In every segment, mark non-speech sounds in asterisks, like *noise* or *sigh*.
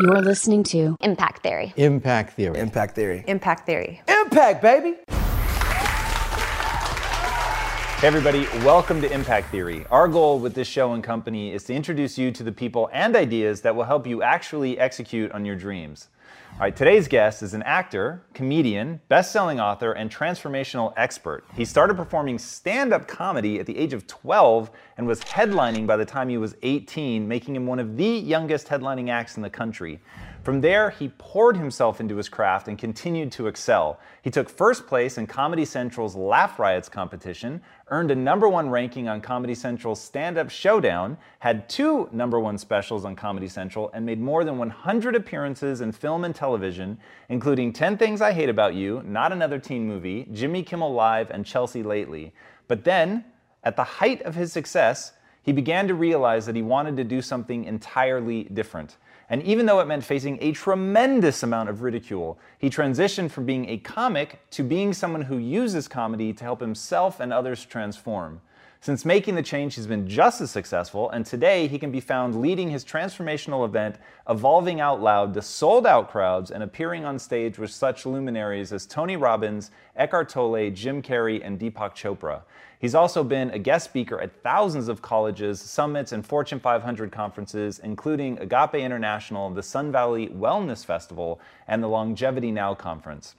You're listening to Impact Theory. Impact Theory. Impact Theory. Impact Theory. Impact, baby! Hey everybody, welcome to Impact Theory. Our goal with this show and company is to introduce you to the people and ideas that will help you actually execute on your dreams. All right, today's guest is an actor, comedian, best-selling author, and transformational expert. He started performing stand-up comedy at the age of 12 and was headlining by the time he was 18, making him one of the youngest headlining acts in the country. From there, he poured himself into his craft and continued to excel. He took first place in Comedy Central's Laugh Riots competition, earned a number one ranking on Comedy Central's Stand Up Showdown, had two number one specials on Comedy Central, and made more than 100 appearances in film and television, including 10 Things I Hate About You, Not Another Teen Movie, Jimmy Kimmel Live, and Chelsea Lately. But then, at the height of his success, he began to realize that he wanted to do something entirely different. And even though it meant facing a tremendous amount of ridicule, he transitioned from being a comic to being someone who uses comedy to help himself and others transform. Since making the change, he's been just as successful, and today he can be found leading his transformational event, Evolving Out Loud, to sold out crowds and appearing on stage with such luminaries as Tony Robbins, Eckhart Tolle, Jim Carrey, and Deepak Chopra. He's also been a guest speaker at thousands of colleges, summits, and Fortune 500 conferences, including Agape International, the Sun Valley Wellness Festival, and the Longevity Now Conference.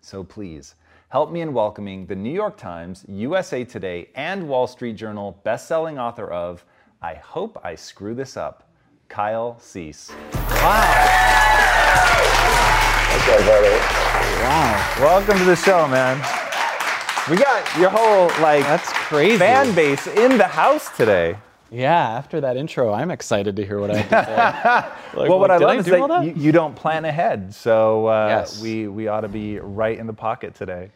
So please, help me in welcoming the New York Times, USA Today, and Wall Street Journal bestselling author of I Hope I Screw This Up, Kyle Cease. Wow. Okay, wow. Welcome to the show, man. We got your whole like That's crazy. fan base in the house today. Yeah, after that intro, I'm excited to hear what I have to say. *laughs* Like, well, what I did love is do that that? you, you don't plan ahead, so uh, Yes. we we ought to be right in the pocket today.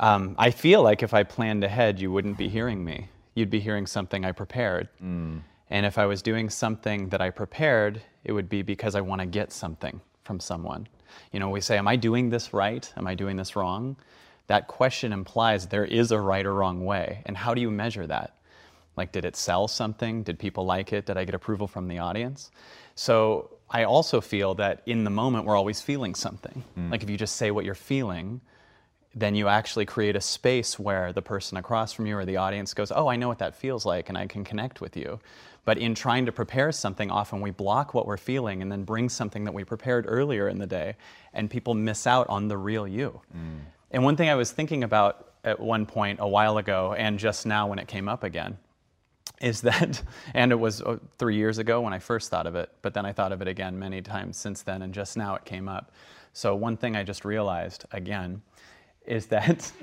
Um, I feel like if I planned ahead, you wouldn't be hearing me. You'd be hearing something I prepared. Mm. And if I was doing something that I prepared, it would be because I want to get something from someone. You know, we say, Am I doing this right? Am I doing this wrong? That question implies there is a right or wrong way. And how do you measure that? Like, did it sell something? Did people like it? Did I get approval from the audience? So I also feel that in the moment, we're always feeling something. Mm-hmm. Like, if you just say what you're feeling, then you actually create a space where the person across from you or the audience goes, Oh, I know what that feels like, and I can connect with you. But in trying to prepare something, often we block what we're feeling and then bring something that we prepared earlier in the day, and people miss out on the real you. Mm. And one thing I was thinking about at one point a while ago, and just now when it came up again, is that, *laughs* and it was uh, three years ago when I first thought of it, but then I thought of it again many times since then, and just now it came up. So, one thing I just realized again is that, *laughs*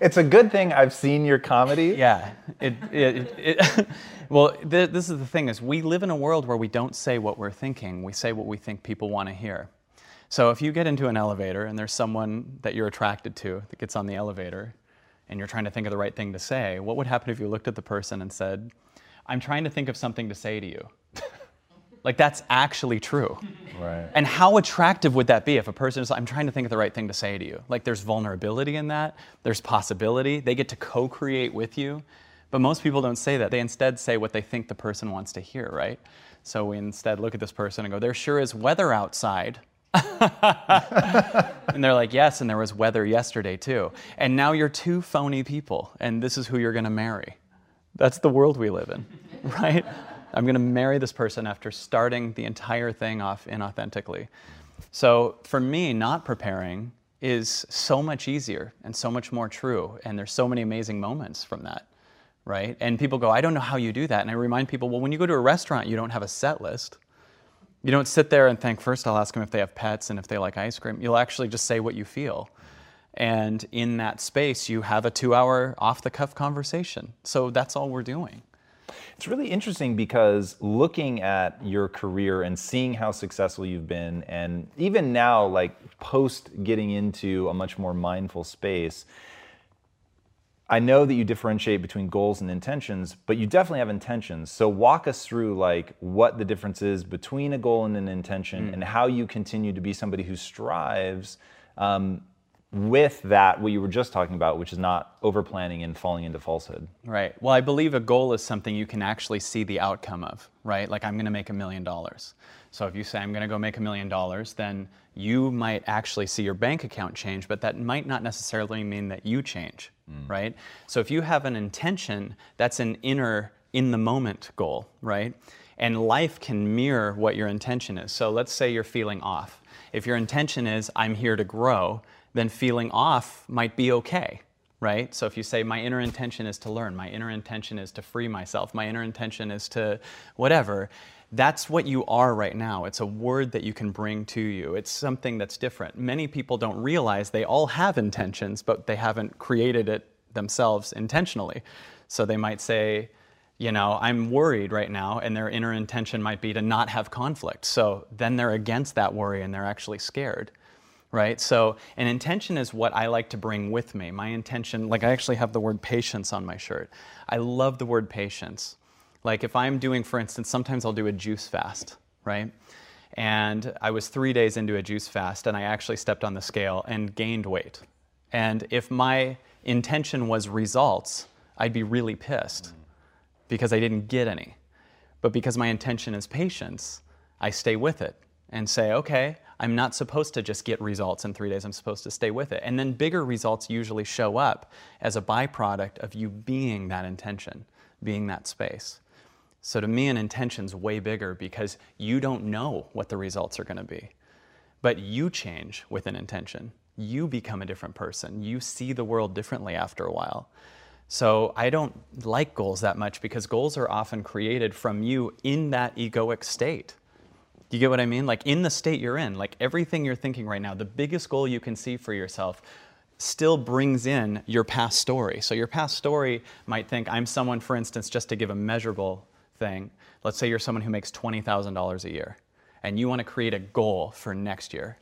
It's a good thing I've seen your comedy. yeah, it, it, it, *laughs* well, th- this is the thing is we live in a world where we don't say what we're thinking, we say what we think people want to hear. So, if you get into an elevator and there's someone that you're attracted to that gets on the elevator, and you're trying to think of the right thing to say, what would happen if you looked at the person and said, I'm trying to think of something to say to you? *laughs* like, that's actually true. Right. And how attractive would that be if a person is like, I'm trying to think of the right thing to say to you? Like, there's vulnerability in that, there's possibility, they get to co create with you. But most people don't say that. They instead say what they think the person wants to hear, right? So we instead look at this person and go, There sure is weather outside. *laughs* and they're like, Yes, and there was weather yesterday too. And now you're two phony people, and this is who you're gonna marry. That's the world we live in, *laughs* right? I'm going to marry this person after starting the entire thing off inauthentically. So for me, not preparing is so much easier and so much more true. And there's so many amazing moments from that, right? And people go, I don't know how you do that. And I remind people, well, when you go to a restaurant, you don't have a set list. You don't sit there and think, first I'll ask them if they have pets and if they like ice cream. You'll actually just say what you feel. And in that space, you have a two hour off the cuff conversation. So that's all we're doing. It's really interesting because looking at your career and seeing how successful you've been, and even now, like post getting into a much more mindful space, I know that you differentiate between goals and intentions, but you definitely have intentions. So walk us through like what the difference is between a goal and an intention, mm. and how you continue to be somebody who strives um, with that what you were just talking about which is not over planning and falling into falsehood. Right. Well i believe a goal is something you can actually see the outcome of right? Like i'm going to make a million dollars. So if you say i'm going to go make a million dollars then you might actually see your bank account change but that might not necessarily mean that you change mm. right? So if you have an intention that's an inner in the moment goal right? And life can mirror what your intention is. So let's say you're feeling off. If your intention is i'm here to grow then feeling off might be okay, right? So if you say, my inner intention is to learn, my inner intention is to free myself, my inner intention is to whatever, that's what you are right now. It's a word that you can bring to you. It's something that's different. Many people don't realize they all have intentions, but they haven't created it themselves intentionally. So they might say, you know, I'm worried right now, and their inner intention might be to not have conflict. So then they're against that worry and they're actually scared right? So, an intention is what I like to bring with me. My intention, like I actually have the word patience on my shirt. I love the word patience. Like if I'm doing, for instance, sometimes I'll do a juice fast, right? And I was three days into a juice fast and I actually stepped on the scale and gained weight. And if my intention was results, I'd be really pissed because I didn't get any. But because my intention is patience, I stay with it and say, okay, I'm not supposed to just get results in three days. I'm supposed to stay with it. And then bigger results usually show up as a byproduct of you being that intention, being that space. So to me, an intention's way bigger because you don't know what the results are going to be. But you change with an intention. You become a different person. You see the world differently after a while. So I don't like goals that much because goals are often created from you in that egoic state. You get what I mean? Like in the state you're in, like everything you're thinking right now, the biggest goal you can see for yourself still brings in your past story. So your past story might think, I'm someone, for instance, just to give a measurable thing, let's say you're someone who makes $20,000 a year and you want to create a goal for next year.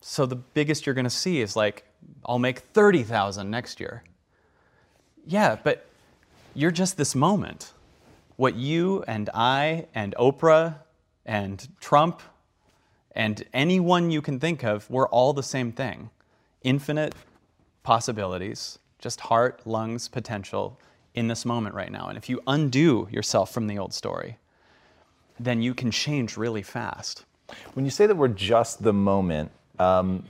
So the biggest you're going to see is like, I'll make 30,000 next year. Yeah, but you're just this moment. What you and I and Oprah and Trump and anyone you can think of, we're all the same thing. Infinite possibilities, just heart, lungs, potential in this moment right now. And if you undo yourself from the old story, then you can change really fast. When you say that we're just the moment, um,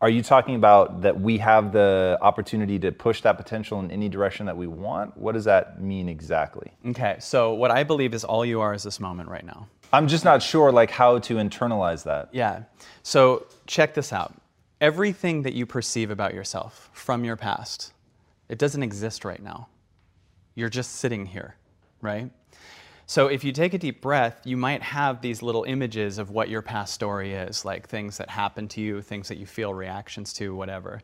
are you talking about that we have the opportunity to push that potential in any direction that we want? What does that mean exactly? Okay, so what I believe is all you are is this moment right now. I'm just not sure like how to internalize that. Yeah. So check this out. Everything that you perceive about yourself from your past, it doesn't exist right now. You're just sitting here, right? So if you take a deep breath, you might have these little images of what your past story is, like things that happen to you, things that you feel reactions to, whatever.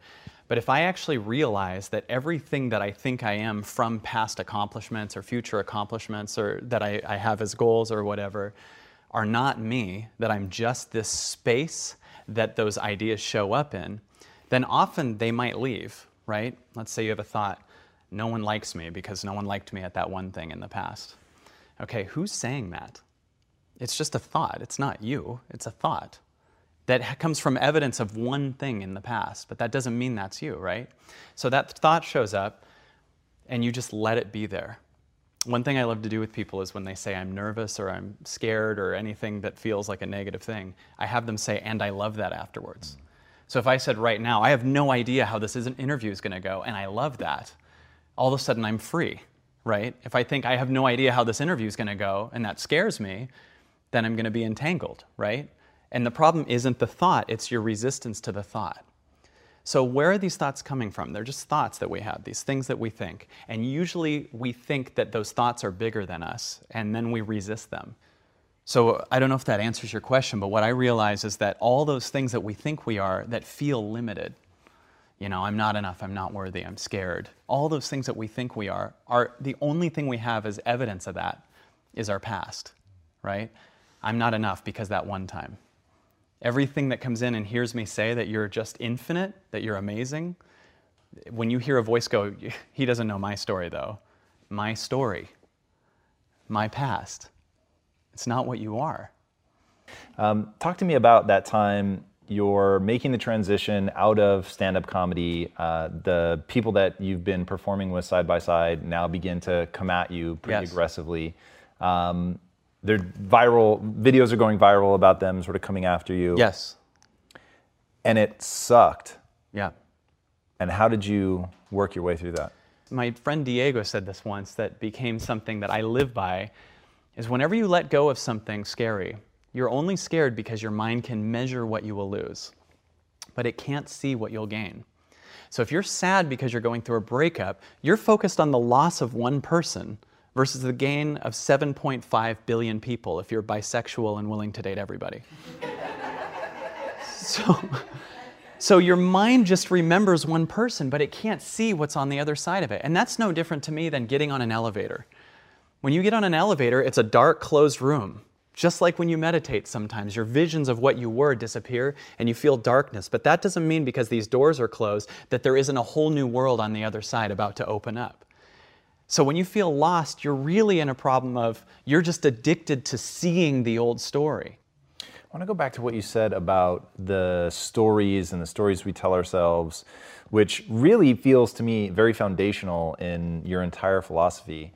But if I actually realize that everything that I think I am from past accomplishments or future accomplishments or that I, I have as goals or whatever are not me, that I'm just this space that those ideas show up in, then often they might leave, right? Let's say you have a thought, no one likes me because no one liked me at that one thing in the past. Okay, who's saying that? It's just a thought. It's not you, it's a thought that comes from evidence of one thing in the past, but that doesn't mean that's you, right? So that thought shows up and you just let it be there. One thing I love to do with people is when they say I'm nervous or I'm scared or anything that feels like a negative thing, I have them say, and I love that afterwards. So if I said right now, I have no idea how this interview is going to go, and I love that, all of a sudden I'm free right? If I think I have no idea how this interview is going to go and that scares me, then I'm going to be entangled, right? And the problem isn't the thought, it's your resistance to the thought. So, where are these thoughts coming from? They're just thoughts that we have, these things that we think. And usually we think that those thoughts are bigger than us, and then we resist them. So, I don't know if that answers your question, but what I realize is that all those things that we think we are that feel limited, you know, I'm not enough, I'm not worthy, I'm scared, all those things that we think we are, are the only thing we have as evidence of that is our past, right? I'm not enough because that one time. Everything that comes in and hears me say that you're just infinite, that you're amazing, when you hear a voice go, *laughs* he doesn't know my story though. My story, my past. It's not what you are. Um, talk to me about that time you're making the transition out of stand up comedy. Uh, the people that you've been performing with side by side now begin to come at you pretty yes. aggressively. Um, they're viral videos are going viral about them sort of coming after you. Yes. And it sucked. Yeah. And how did you work your way through that? My friend Diego said this once that became something that I live by is whenever you let go of something scary, you're only scared because your mind can measure what you will lose, but it can't see what you'll gain. So if you're sad because you're going through a breakup, you're focused on the loss of one person versus the gain of 7.5 billion people if you're bisexual and willing to date everybody. *laughs* so, so your mind just remembers one person, but it can't see what's on the other side of it. And that's no different to me than getting on an elevator. When you get on an elevator, it's a dark, closed room. Just like when you meditate sometimes, your visions of what you were disappear and you feel darkness. But that doesn't mean because these doors are closed that there isn't a whole new world on the other side about to open up. So when you feel lost, you're really in a problem of you're just addicted to seeing the old story. I want to go back to what you said about the stories and the stories we tell ourselves, which really feels to me very foundational in your entire philosophy.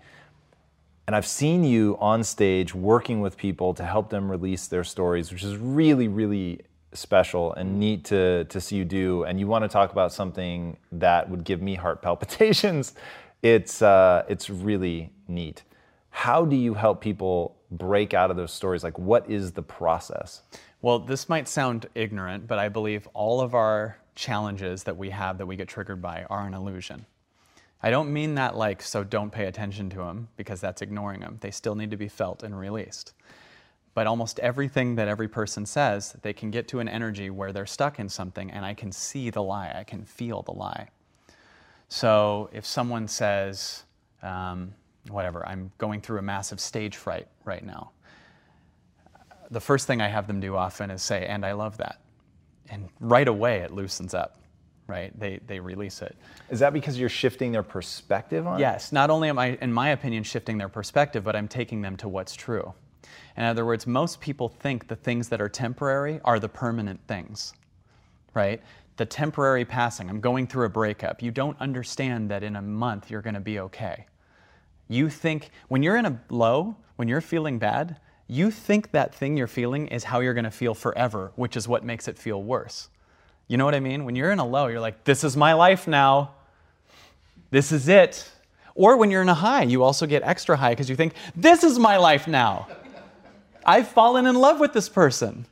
And I've seen you on stage working with people to help them release their stories, which is really, really special and neat to, to see you do. And you want to talk about something that would give me heart *laughs* palpitations it's, uh, it's really neat. How do you help people break out of those stories? Like, what is the process? Well, this might sound ignorant, but I believe all of our challenges that we have that we get triggered by are an illusion. I don't mean that like, so don't pay attention to them, because that's ignoring them. They still need to be felt and released. But almost everything that every person says, they can get to an energy where they're stuck in something, and I can see the lie, I can feel the lie. So if someone says, um, whatever, I'm going through a massive stage fright right now, the first thing I have them do often is say, and I love that. And right away it loosens up, right? They, they release it. Is that because you're shifting their perspective on Yes. Not only am I, in my opinion, shifting their perspective, but I'm taking them to what's true. In other words, most people think the things that are temporary are the permanent things, right? the temporary passing, I'm going through a breakup, you don't understand that in a month you're going to be okay. You think, when you're in a low, when you're feeling bad, you think that thing you're feeling is how you're going to feel forever, which is what makes it feel worse. You know what I mean? When you're in a low, you're like, this is my life now. This is it. Or when you're in a high, you also get extra high because you think, this is my life now. I've fallen in love with this person.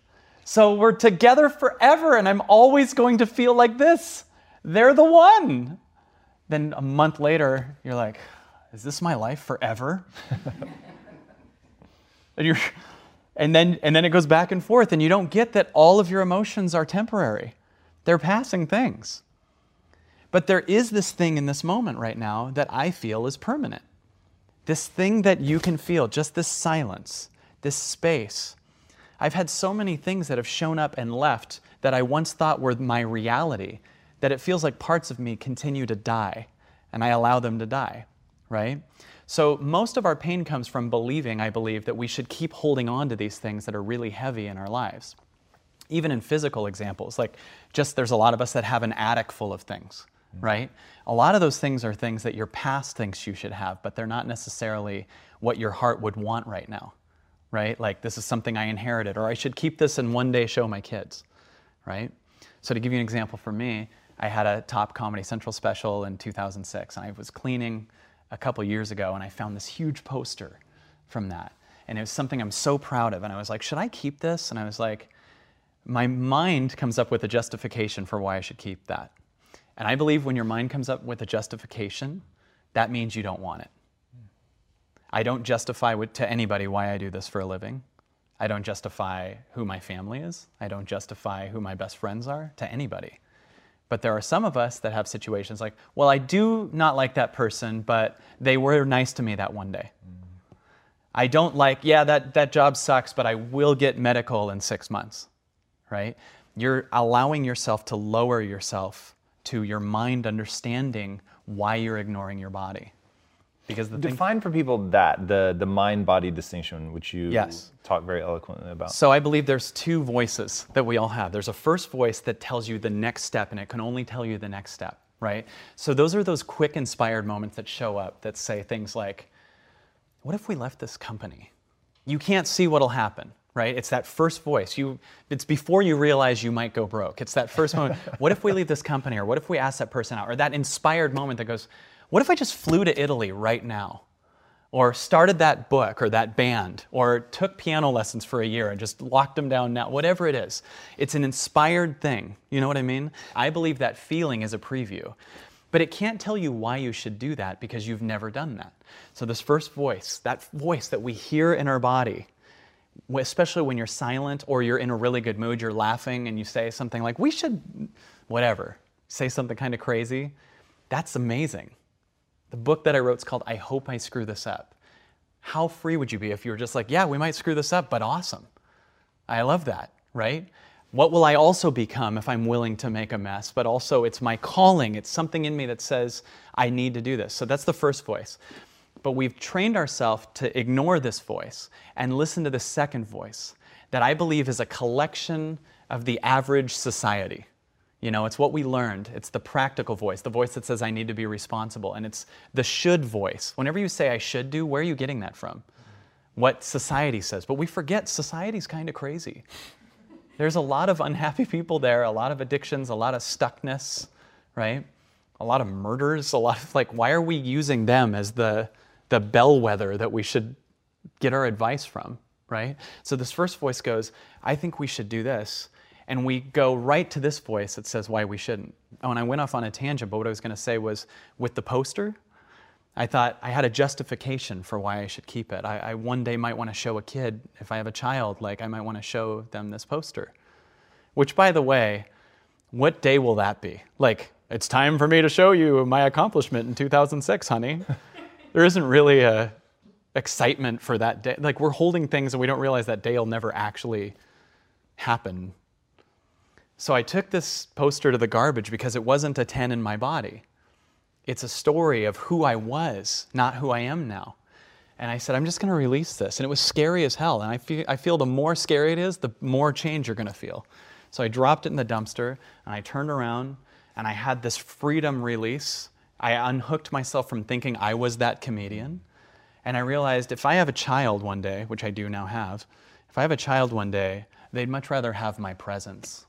So we're together forever, and I'm always going to feel like this. They're the one. Then a month later, you're like, is this my life forever? *laughs* and you're and then and then it goes back and forth and you don't get that all of your emotions are temporary. They're passing things. But there is this thing in this moment right now that I feel is permanent. This thing that you can feel, just this silence, this space, I've had so many things that have shown up and left that I once thought were my reality that it feels like parts of me continue to die and I allow them to die, right? So most of our pain comes from believing, I believe, that we should keep holding on to these things that are really heavy in our lives. Even in physical examples, like just there's a lot of us that have an attic full of things, mm. right? A lot of those things are things that your past thinks you should have, but they're not necessarily what your heart would want right now right? Like this is something I inherited, or I should keep this and one day show my kids, right? So to give you an example for me, I had a top Comedy Central special in 2006, and I was cleaning a couple years ago and I found this huge poster from that. And it was something I'm so proud of. And I was like, should I keep this? And I was like, my mind comes up with a justification for why I should keep that. And I believe when your mind comes up with a justification, that means you don't want it. I don't justify to anybody why I do this for a living. I don't justify who my family is. I don't justify who my best friends are to anybody. But there are some of us that have situations like, well, I do not like that person, but they were nice to me that one day. Mm. I don't like, yeah, that, that job sucks, but I will get medical in six months, right? You're allowing yourself to lower yourself to your mind understanding why you're ignoring your body. Because the define thing, for people that the the mind body distinction, which you yes. talk very eloquently about. So I believe there's two voices that we all have. There's a first voice that tells you the next step, and it can only tell you the next step, right? So those are those quick inspired moments that show up that say things like, "What if we left this company?" You can't see what'll happen, right? It's that first voice. You, it's before you realize you might go broke. It's that first moment. *laughs* what if we leave this company, or what if we ask that person out, or that inspired moment that goes what if I just flew to Italy right now? Or started that book or that band, or took piano lessons for a year and just locked them down now, whatever it is. It's an inspired thing. You know what I mean? I believe that feeling is a preview. But it can't tell you why you should do that because you've never done that. So, this first voice, that voice that we hear in our body, especially when you're silent or you're in a really good mood, you're laughing and you say something like, we should, whatever, say something kind of crazy, that's amazing. The book that I wrote is called I Hope I Screw This Up. How free would you be if you were just like, yeah, we might screw this up, but awesome. I love that, right? What will I also become if I'm willing to make a mess? But also, it's my calling. It's something in me that says, I need to do this. So that's the first voice. But we've trained ourselves to ignore this voice and listen to the second voice that I believe is a collection of the average society. You know, it's what we learned. It's the practical voice, the voice that says, I need to be responsible. And it's the should voice. Whenever you say, I should do, where are you getting that from? What society says. But we forget society's kind of crazy. There's a lot of unhappy people there, a lot of addictions, a lot of stuckness, right? A lot of murders, a lot of like, why are we using them as the, the bellwether that we should get our advice from, right? So this first voice goes, I think we should do this and we go right to this voice that says why we shouldn't. Oh, and I went off on a tangent, but what I was going to say was with the poster, I thought I had a justification for why I should keep it. I, I one day might want to show a kid, if I have a child, like I might want to show them this poster. Which, by the way, what day will that be? Like, it's time for me to show you my accomplishment in 2006, honey. *laughs* there isn't really a excitement for that day. Like, we're holding things and we don't realize that day will never actually happen so I took this poster to the garbage because it wasn't a 10 in my body. It's a story of who I was, not who I am now. And I said, I'm just going to release this. And it was scary as hell. And I feel, I feel the more scary it is, the more change you're going to feel. So I dropped it in the dumpster and I turned around and I had this freedom release. I unhooked myself from thinking I was that comedian. And I realized if I have a child one day, which I do now have, if I have a child one day, they'd much rather have my presence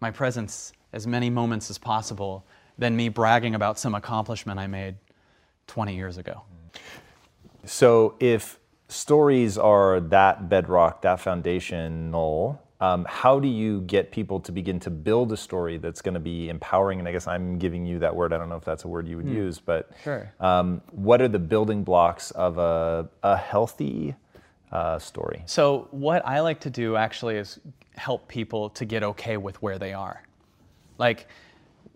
my presence as many moments as possible than me bragging about some accomplishment I made 20 years ago. So, if stories are that bedrock, that foundational, um, how do you get people to begin to build a story that's going to be empowering? And I guess I'm giving you that word. I don't know if that's a word you would mm. use, but sure. um, what are the building blocks of a, a healthy uh, story? So, what I like to do actually is help people to get okay with where they are. Like,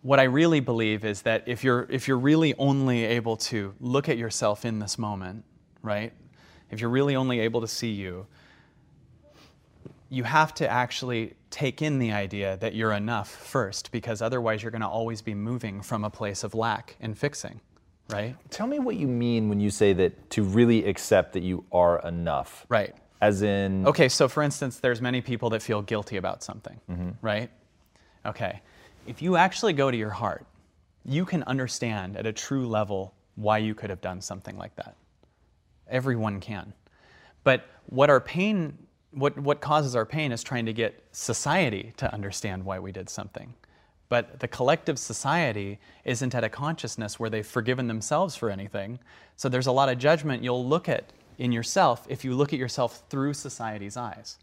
what I really believe is that if you're, if you're really only able to look at yourself in this moment, right? If you're really only able to see you, you have to actually take in the idea that you're enough first, because otherwise you're going to always be moving from a place of lack and fixing, right? Tell me what you mean when you say that to really accept that you are enough. Right. As in. Okay, so for instance, there's many people that feel guilty about something, mm-hmm. right? Okay. If you actually go to your heart, you can understand at a true level why you could have done something like that. Everyone can. But what our pain, what, what causes our pain is trying to get society to understand why we did something. But the collective society isn't at a consciousness where they've forgiven themselves for anything. So there's a lot of judgment you'll look at in yourself if you look at yourself through society's eyes.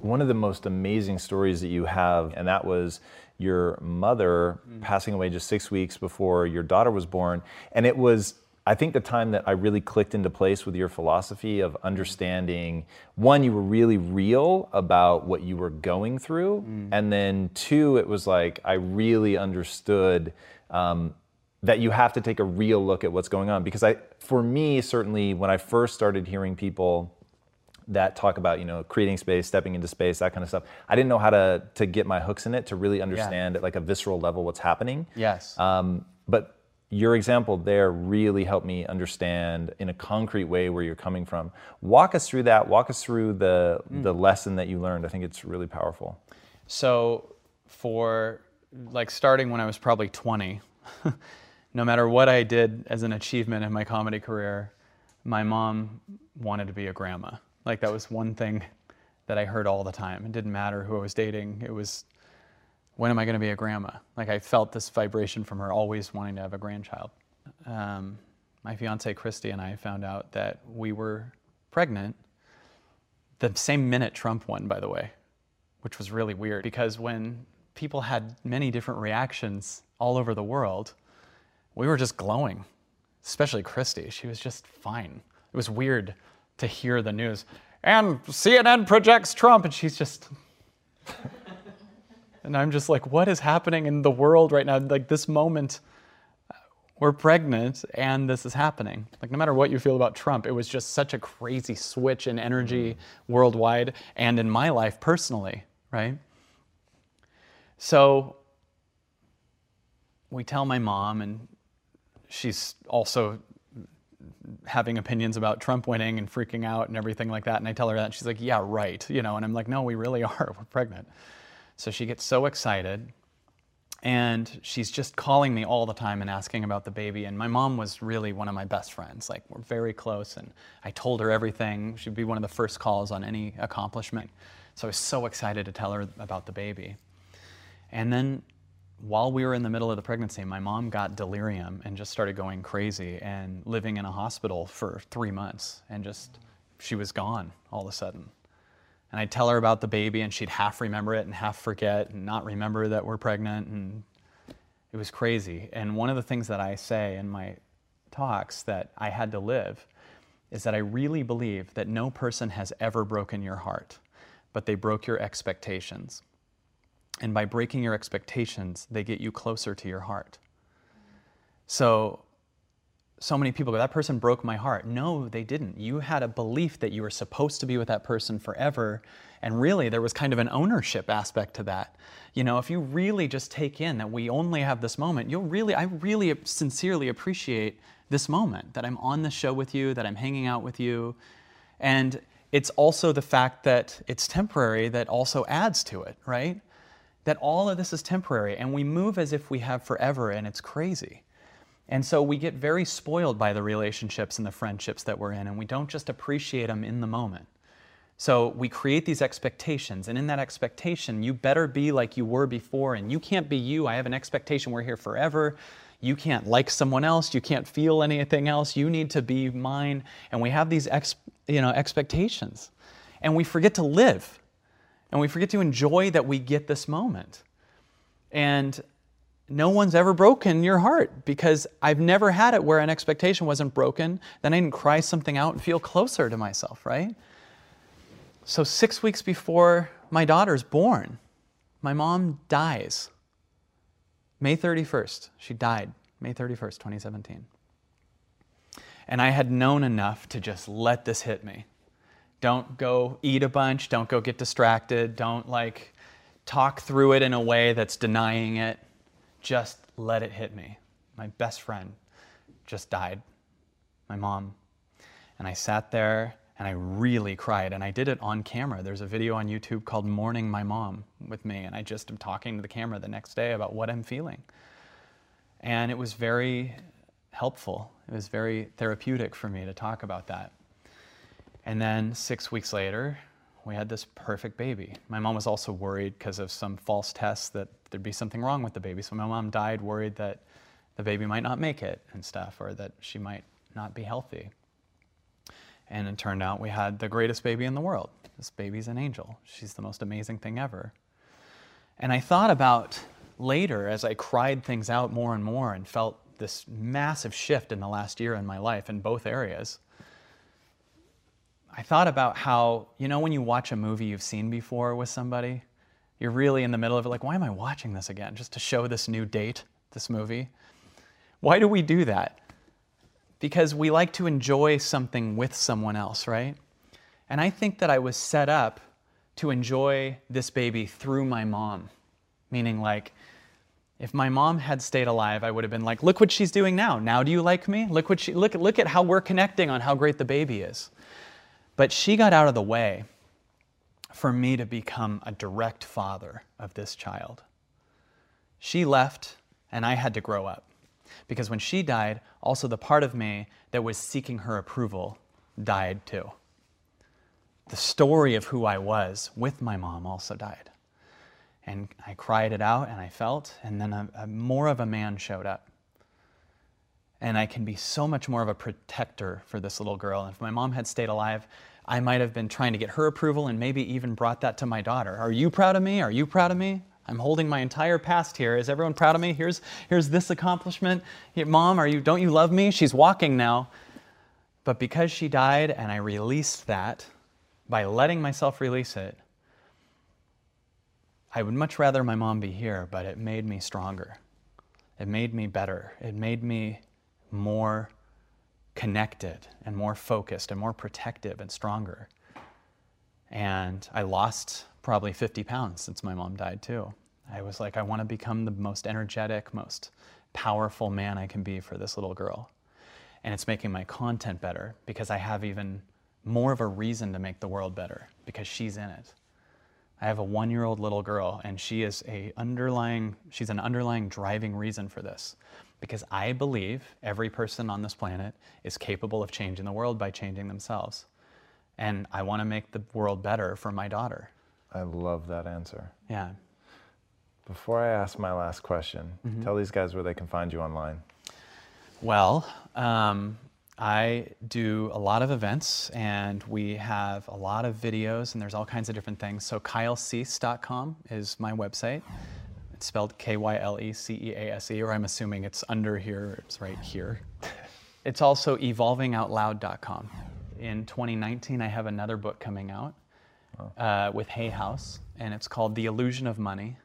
One of the most amazing stories that you have, and that was your mother mm. passing away just six weeks before your daughter was born. And it was I think the time that I really clicked into place with your philosophy of understanding one, you were really real about what you were going through. Mm. And then two, it was like I really understood um, that you have to take a real look at what's going on. Because I, for me, certainly when I first started hearing people that talk about you know creating space stepping into space that kind of stuff i didn't know how to to get my hooks in it to really understand yeah. at like a visceral level what's happening yes um, but your example there really helped me understand in a concrete way where you're coming from. Walk us through that. Walk us through the mm. the lesson that you learned. I think it's really powerful. So, for like starting when I was probably 20, *laughs* no matter what I did as an achievement in my comedy career, my mom wanted to be a grandma. Like that was one thing that I heard all the time. It didn't matter who I was dating. It was when am I going to be a grandma? Like I felt this vibration from her always wanting to have a grandchild. Um, my fiance Christy and I found out that we were pregnant the same minute Trump won, by the way, which was really weird because when people had many different reactions all over the world, we were just glowing, especially Christy. She was just fine. It was weird to hear the news. And CNN projects Trump, and she's just. And I'm just like, what is happening in the world right now? Like this moment, we're pregnant and this is happening. Like, no matter what you feel about Trump, it was just such a crazy switch in energy mm-hmm. worldwide and in my life personally, right? So we tell my mom, and she's also having opinions about Trump winning and freaking out and everything like that. And I tell her that, and she's like, yeah, right. You know, and I'm like, no, we really *laughs* are. We're pregnant. So she gets so excited and she's just calling me all the time and asking about the baby and my mom was really one of my best friends like we're very close and i told her everything. She'd be one of the first calls on any accomplishment. So i was so excited to tell her about the baby. And then while we were in the middle of the pregnancy my mom got delirium and just started going crazy and living in a hospital for three months and just she was gone all of a sudden and I'd tell her about the baby, and she'd half remember it and half forget and not remember that we're pregnant. And it was crazy. And one of the things that I say in my talks that I had to live is that I really believe that no person has ever broken your heart, but they broke your expectations. And by breaking your expectations, they get you closer to your heart. So so many people go, that person broke my heart. No, they didn't. You had a belief that you were supposed to be with that person forever. And really, there was kind of an ownership aspect to that. You know, if you really just take in that we only have this moment, you'll really, I really sincerely appreciate this moment that I'm on the show with you, that I'm hanging out with you. And it's also the fact that it's temporary that also adds to it, right? That all of this is temporary and we move as if we have forever and it's crazy. And so we get very spoiled by the relationships and the friendships that we're in, and we don't just appreciate them in the moment. So we create these expectations, and in that expectation, you better be like you were before, and you can't be you. I have an expectation we're here forever. You can't like someone else. You can't feel anything else. You need to be mine. And we have these ex, you know, expectations, and we forget to live, and we forget to enjoy that we get this moment. And no one's ever broken your heart because I've never had it where an expectation wasn't broken. Then I didn't cry something out and feel closer to myself, right? So, six weeks before my daughter's born, my mom dies. May 31st, she died, May 31st, 2017. And I had known enough to just let this hit me. Don't go eat a bunch, don't go get distracted, don't like talk through it in a way that's denying it just let it hit me. My best friend just died, my mom. And I sat there and I really cried. And I did it on camera. There's a video on YouTube called Mourning My Mom with me. And I just am talking to the camera the next day about what I'm feeling. And it was very helpful. It was very therapeutic for me to talk about that. And then six weeks later, we had this perfect baby. My mom was also worried because of some false tests that there'd be something wrong with the baby. So my mom died worried that the baby might not make it and stuff, or that she might not be healthy. And it turned out we had the greatest baby in the world. This baby's an angel. She's the most amazing thing ever. And I thought about later as I cried things out more and more and felt this massive shift in the last year in my life in both areas. I thought about how, you know, when you watch a movie you've seen before with somebody, you're really in the middle of it, like, why am I watching this again? Just to show this new date, this movie. Why do we do that? because we like to enjoy something with someone else, right? And I think that I was set up to enjoy this baby through my mom. Meaning, like, if my mom had stayed alive, I would have been like, look what she's doing now. Now do you like me? Look what she look, look at how we're connecting on how great the baby is. But she got out of the way for me to become a direct father of this child. She left and I had to grow up. Because when she died, also the part of me that was seeking her approval died too. The story of who I was with my mom also died. And I cried it out and I felt, and then a, a more of a man showed up. And I can be so much more of a protector for this little girl. And if my mom had stayed alive, I might have been trying to get her approval and maybe even brought that to my daughter. Are you proud of me? Are you proud of me? I'm holding my entire past here. Is everyone proud of me? Here's, here's this accomplishment. Here, Mom, are you, don't you love me? She's walking now. But because she died and I released that, by letting myself release it, I would much rather my mom be here, but it made me stronger. It made me better. It made me more connected and more focused and more protective and stronger. And I lost probably 50 pounds since my mom died, too. I was like, I want to become the most energetic, most powerful man I can be for this little girl. And it's making my content better because I have even more of a reason to make the world better because she's in it. I have a one year old little girl, and she is a underlying, she's an underlying driving reason for this. Because I believe every person on this planet is capable of changing the world by changing themselves. And I want to make the world better for my daughter. I love that answer. Yeah. Before I ask my last question, mm-hmm. tell these guys where they can find you online. Well, um, I do a lot of events and we have a lot of videos and there's all kinds of different things. So kylecease.com is my website. It's spelled K Y L E C E A S E, or I'm assuming it's under here, it's right here. It's also evolvingoutloud.com. In 2019, I have another book coming out uh, with Hay House, and it's called The Illusion of Money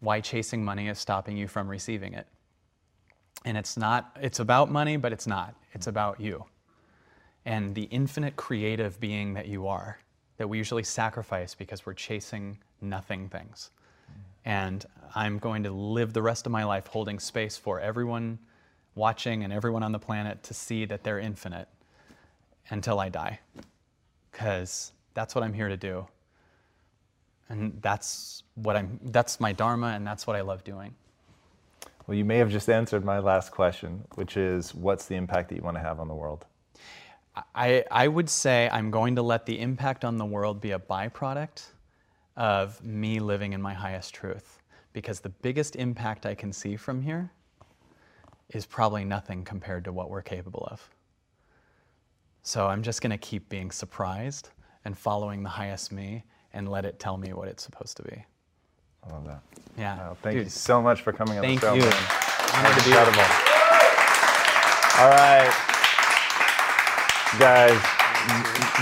Why Chasing Money is Stopping You from Receiving It. And it's not, it's about money, but it's not. It's about you and the infinite creative being that you are, that we usually sacrifice because we're chasing nothing things. And I'm going to live the rest of my life holding space for everyone watching and everyone on the planet to see that they're infinite until I die. Because that's what I'm here to do. And that's what I'm that's my dharma and that's what I love doing. Well, you may have just answered my last question, which is what's the impact that you want to have on the world? I, I would say I'm going to let the impact on the world be a byproduct of me living in my highest truth. Because the biggest impact I can see from here is probably nothing compared to what we're capable of. So I'm just going to keep being surprised and following the highest me and let it tell me what it's supposed to be. I love that. Yeah. Wow, thank Dude, you so much for coming on the show. Thank you. That's incredible. All right. Guys,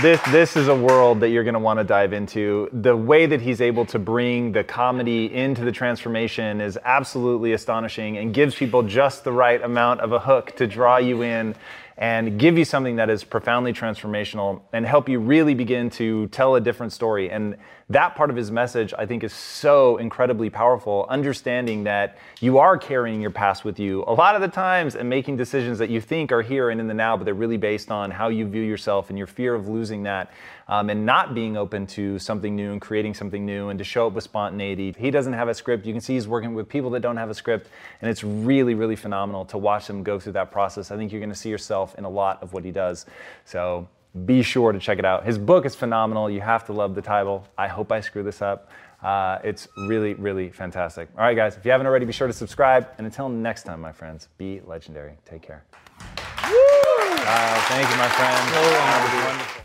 this this is a world that you're going to want to dive into. The way that he's able to bring the comedy into the transformation is absolutely astonishing and gives people just the right amount of a hook to draw you in and give you something that is profoundly transformational and help you really begin to tell a different story. And that part of his message, I think, is so incredibly powerful. Understanding that you are carrying your past with you a lot of the times and making decisions that you think are here and in the now, but they're really based on how you view yourself and your fear of losing that um, and not being open to something new and creating something new and to show up with spontaneity. He doesn't have a script. You can see he's working with people that don't have a script, and it's really, really phenomenal to watch him go through that process. I think you're going to see yourself in a lot of what he does. So be sure to check it out. His book is phenomenal. You have to love the title. I hope I screw this up. Uh, it's really, really fantastic. All right, guys, if you haven't already, be sure to subscribe. And until next time, my friends, be legendary. Take care. Uh, thank you, my friend. Hey